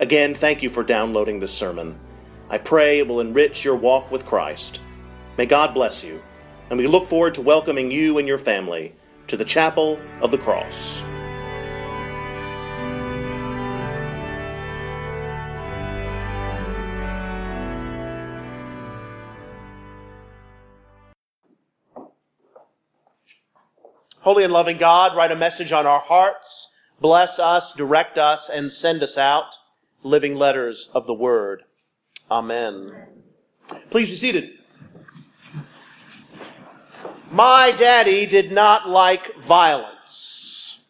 Again, thank you for downloading this sermon. I pray it will enrich your walk with Christ. May God bless you, and we look forward to welcoming you and your family to the Chapel of the Cross. Holy and loving God, write a message on our hearts. Bless us, direct us, and send us out living letters of the Word. Amen. Please be seated. My daddy did not like violence.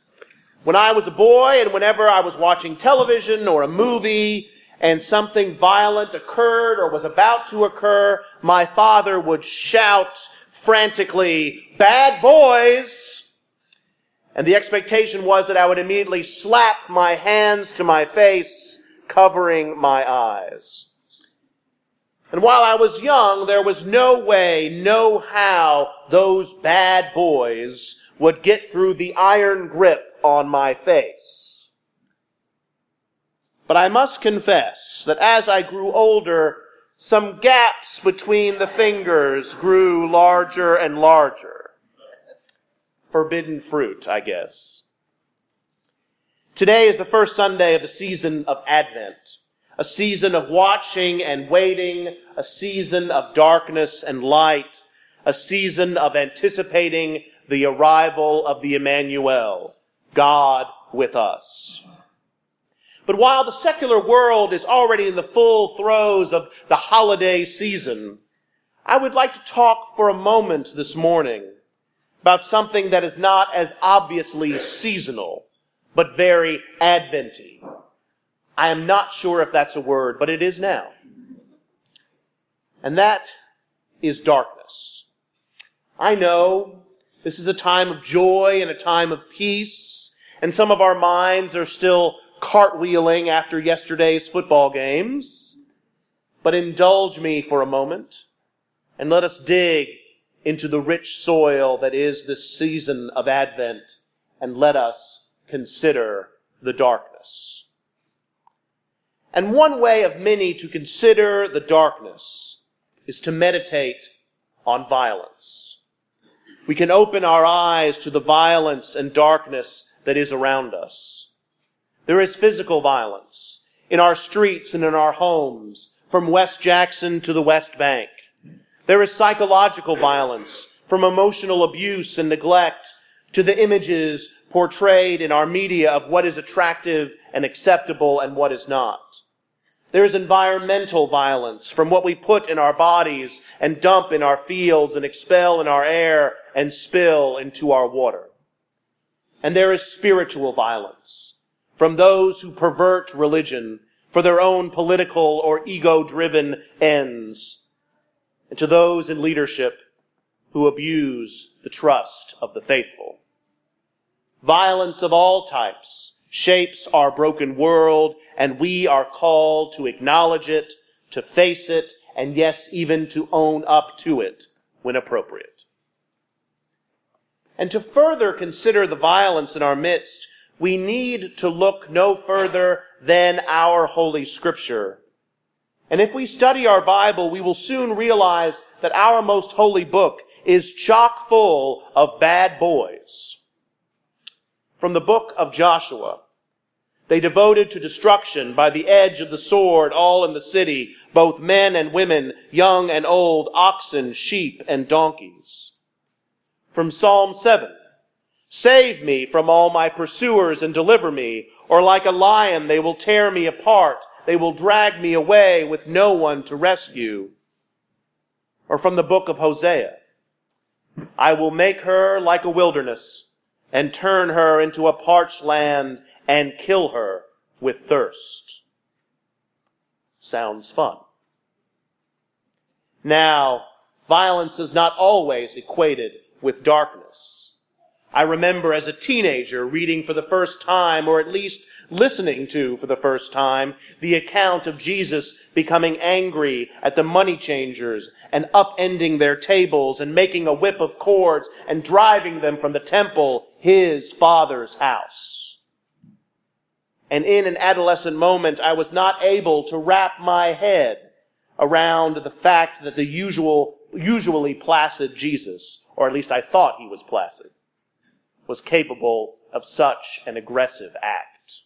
When I was a boy and whenever I was watching television or a movie and something violent occurred or was about to occur, my father would shout frantically, bad boys! And the expectation was that I would immediately slap my hands to my face, covering my eyes. And while I was young, there was no way, no how those bad boys would get through the iron grip on my face. But I must confess that as I grew older, some gaps between the fingers grew larger and larger forbidden fruit, I guess. Today is the first Sunday of the season of Advent, a season of watching and waiting, a season of darkness and light, a season of anticipating the arrival of the Emmanuel, God with us. But while the secular world is already in the full throes of the holiday season, I would like to talk for a moment this morning about something that is not as obviously seasonal, but very adventy. I am not sure if that's a word, but it is now. And that is darkness. I know this is a time of joy and a time of peace, and some of our minds are still cartwheeling after yesterday's football games. But indulge me for a moment and let us dig into the rich soil that is this season of Advent and let us consider the darkness. And one way of many to consider the darkness is to meditate on violence. We can open our eyes to the violence and darkness that is around us. There is physical violence in our streets and in our homes, from West Jackson to the West Bank. There is psychological violence, from emotional abuse and neglect to the images portrayed in our media of what is attractive and acceptable and what is not. There is environmental violence from what we put in our bodies and dump in our fields and expel in our air and spill into our water. And there is spiritual violence from those who pervert religion for their own political or ego driven ends and to those in leadership who abuse the trust of the faithful. Violence of all types shapes our broken world, and we are called to acknowledge it, to face it, and yes, even to own up to it when appropriate. And to further consider the violence in our midst, we need to look no further than our Holy Scripture and if we study our Bible, we will soon realize that our most holy book is chock full of bad boys. From the book of Joshua, they devoted to destruction by the edge of the sword all in the city, both men and women, young and old, oxen, sheep, and donkeys. From Psalm 7, Save me from all my pursuers and deliver me, or like a lion they will tear me apart they will drag me away with no one to rescue. Or from the book of Hosea, I will make her like a wilderness and turn her into a parched land and kill her with thirst. sounds fun. Now, violence is not always equated with darkness. I remember as a teenager reading for the first time, or at least listening to for the first time, the account of Jesus becoming angry at the money changers and upending their tables and making a whip of cords and driving them from the temple, his father's house. And in an adolescent moment, I was not able to wrap my head around the fact that the usual, usually placid Jesus, or at least I thought he was placid, was capable of such an aggressive act.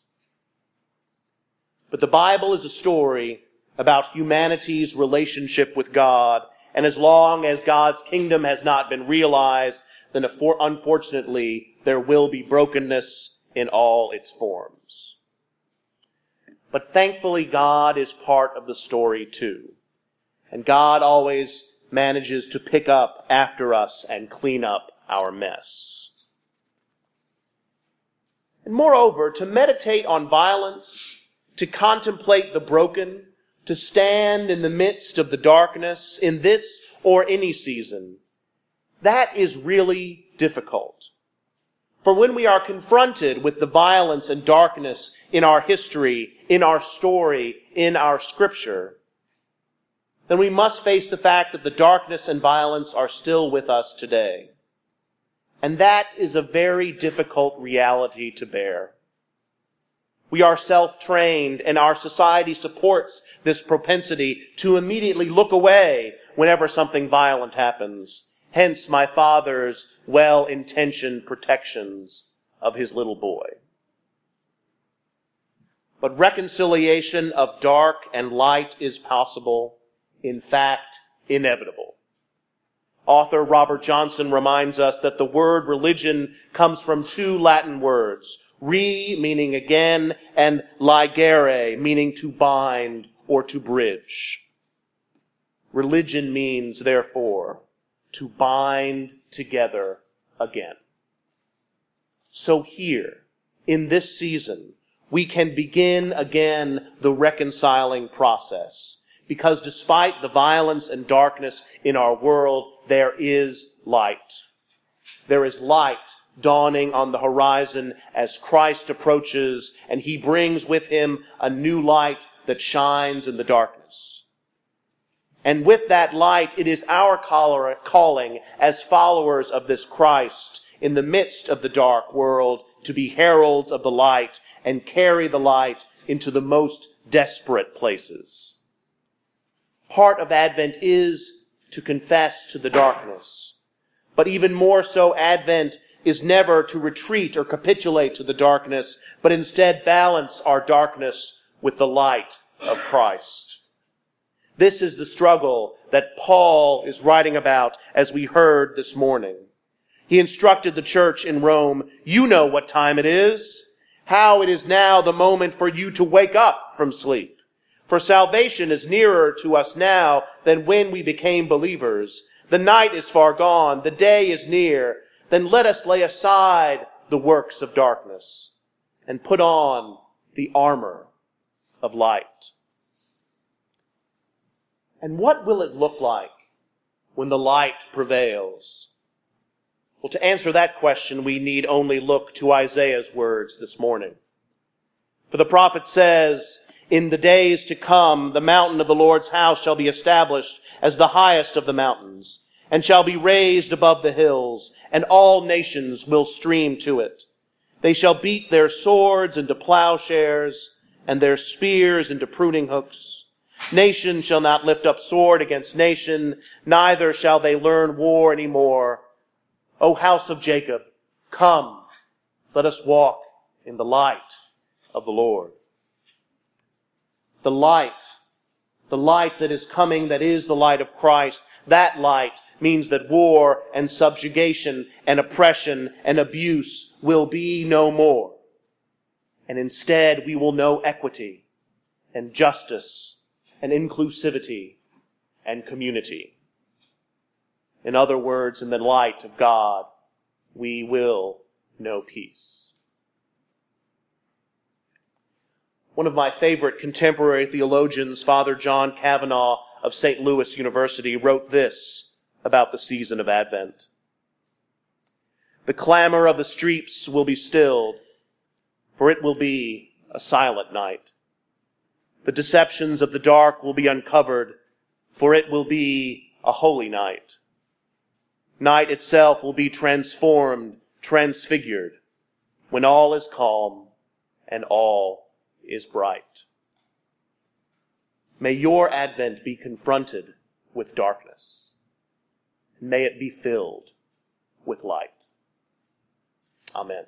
But the Bible is a story about humanity's relationship with God, and as long as God's kingdom has not been realized, then unfortunately there will be brokenness in all its forms. But thankfully, God is part of the story too. And God always manages to pick up after us and clean up our mess. And moreover, to meditate on violence, to contemplate the broken, to stand in the midst of the darkness in this or any season, that is really difficult. For when we are confronted with the violence and darkness in our history, in our story, in our scripture, then we must face the fact that the darkness and violence are still with us today. And that is a very difficult reality to bear. We are self-trained and our society supports this propensity to immediately look away whenever something violent happens. Hence my father's well-intentioned protections of his little boy. But reconciliation of dark and light is possible, in fact, inevitable. Author Robert Johnson reminds us that the word religion comes from two Latin words, re meaning again, and ligare meaning to bind or to bridge. Religion means, therefore, to bind together again. So here, in this season, we can begin again the reconciling process because despite the violence and darkness in our world, there is light. There is light dawning on the horizon as Christ approaches and he brings with him a new light that shines in the darkness. And with that light, it is our calling as followers of this Christ in the midst of the dark world to be heralds of the light and carry the light into the most desperate places part of Advent is to confess to the darkness. But even more so, Advent is never to retreat or capitulate to the darkness, but instead balance our darkness with the light of Christ. This is the struggle that Paul is writing about as we heard this morning. He instructed the church in Rome, you know what time it is, how it is now the moment for you to wake up from sleep. For salvation is nearer to us now than when we became believers. The night is far gone, the day is near. Then let us lay aside the works of darkness and put on the armor of light. And what will it look like when the light prevails? Well, to answer that question, we need only look to Isaiah's words this morning. For the prophet says, in the days to come, the mountain of the Lord's house shall be established as the highest of the mountains, and shall be raised above the hills, and all nations will stream to it. They shall beat their swords into plowshares, and their spears into pruning hooks. Nation shall not lift up sword against nation, neither shall they learn war any more. O house of Jacob, come, let us walk in the light of the Lord the light, the light that is coming, that is the light of Christ, that light means that war and subjugation and oppression and abuse will be no more. And instead we will know equity and justice and inclusivity and community. In other words, in the light of God, we will know peace. One of my favorite contemporary theologians, Father John Kavanaugh of St. Louis University, wrote this about the season of Advent. The clamor of the streets will be stilled, for it will be a silent night. The deceptions of the dark will be uncovered, for it will be a holy night. Night itself will be transformed, transfigured, when all is calm and all is bright. May your advent be confronted with darkness. And may it be filled with light. Amen.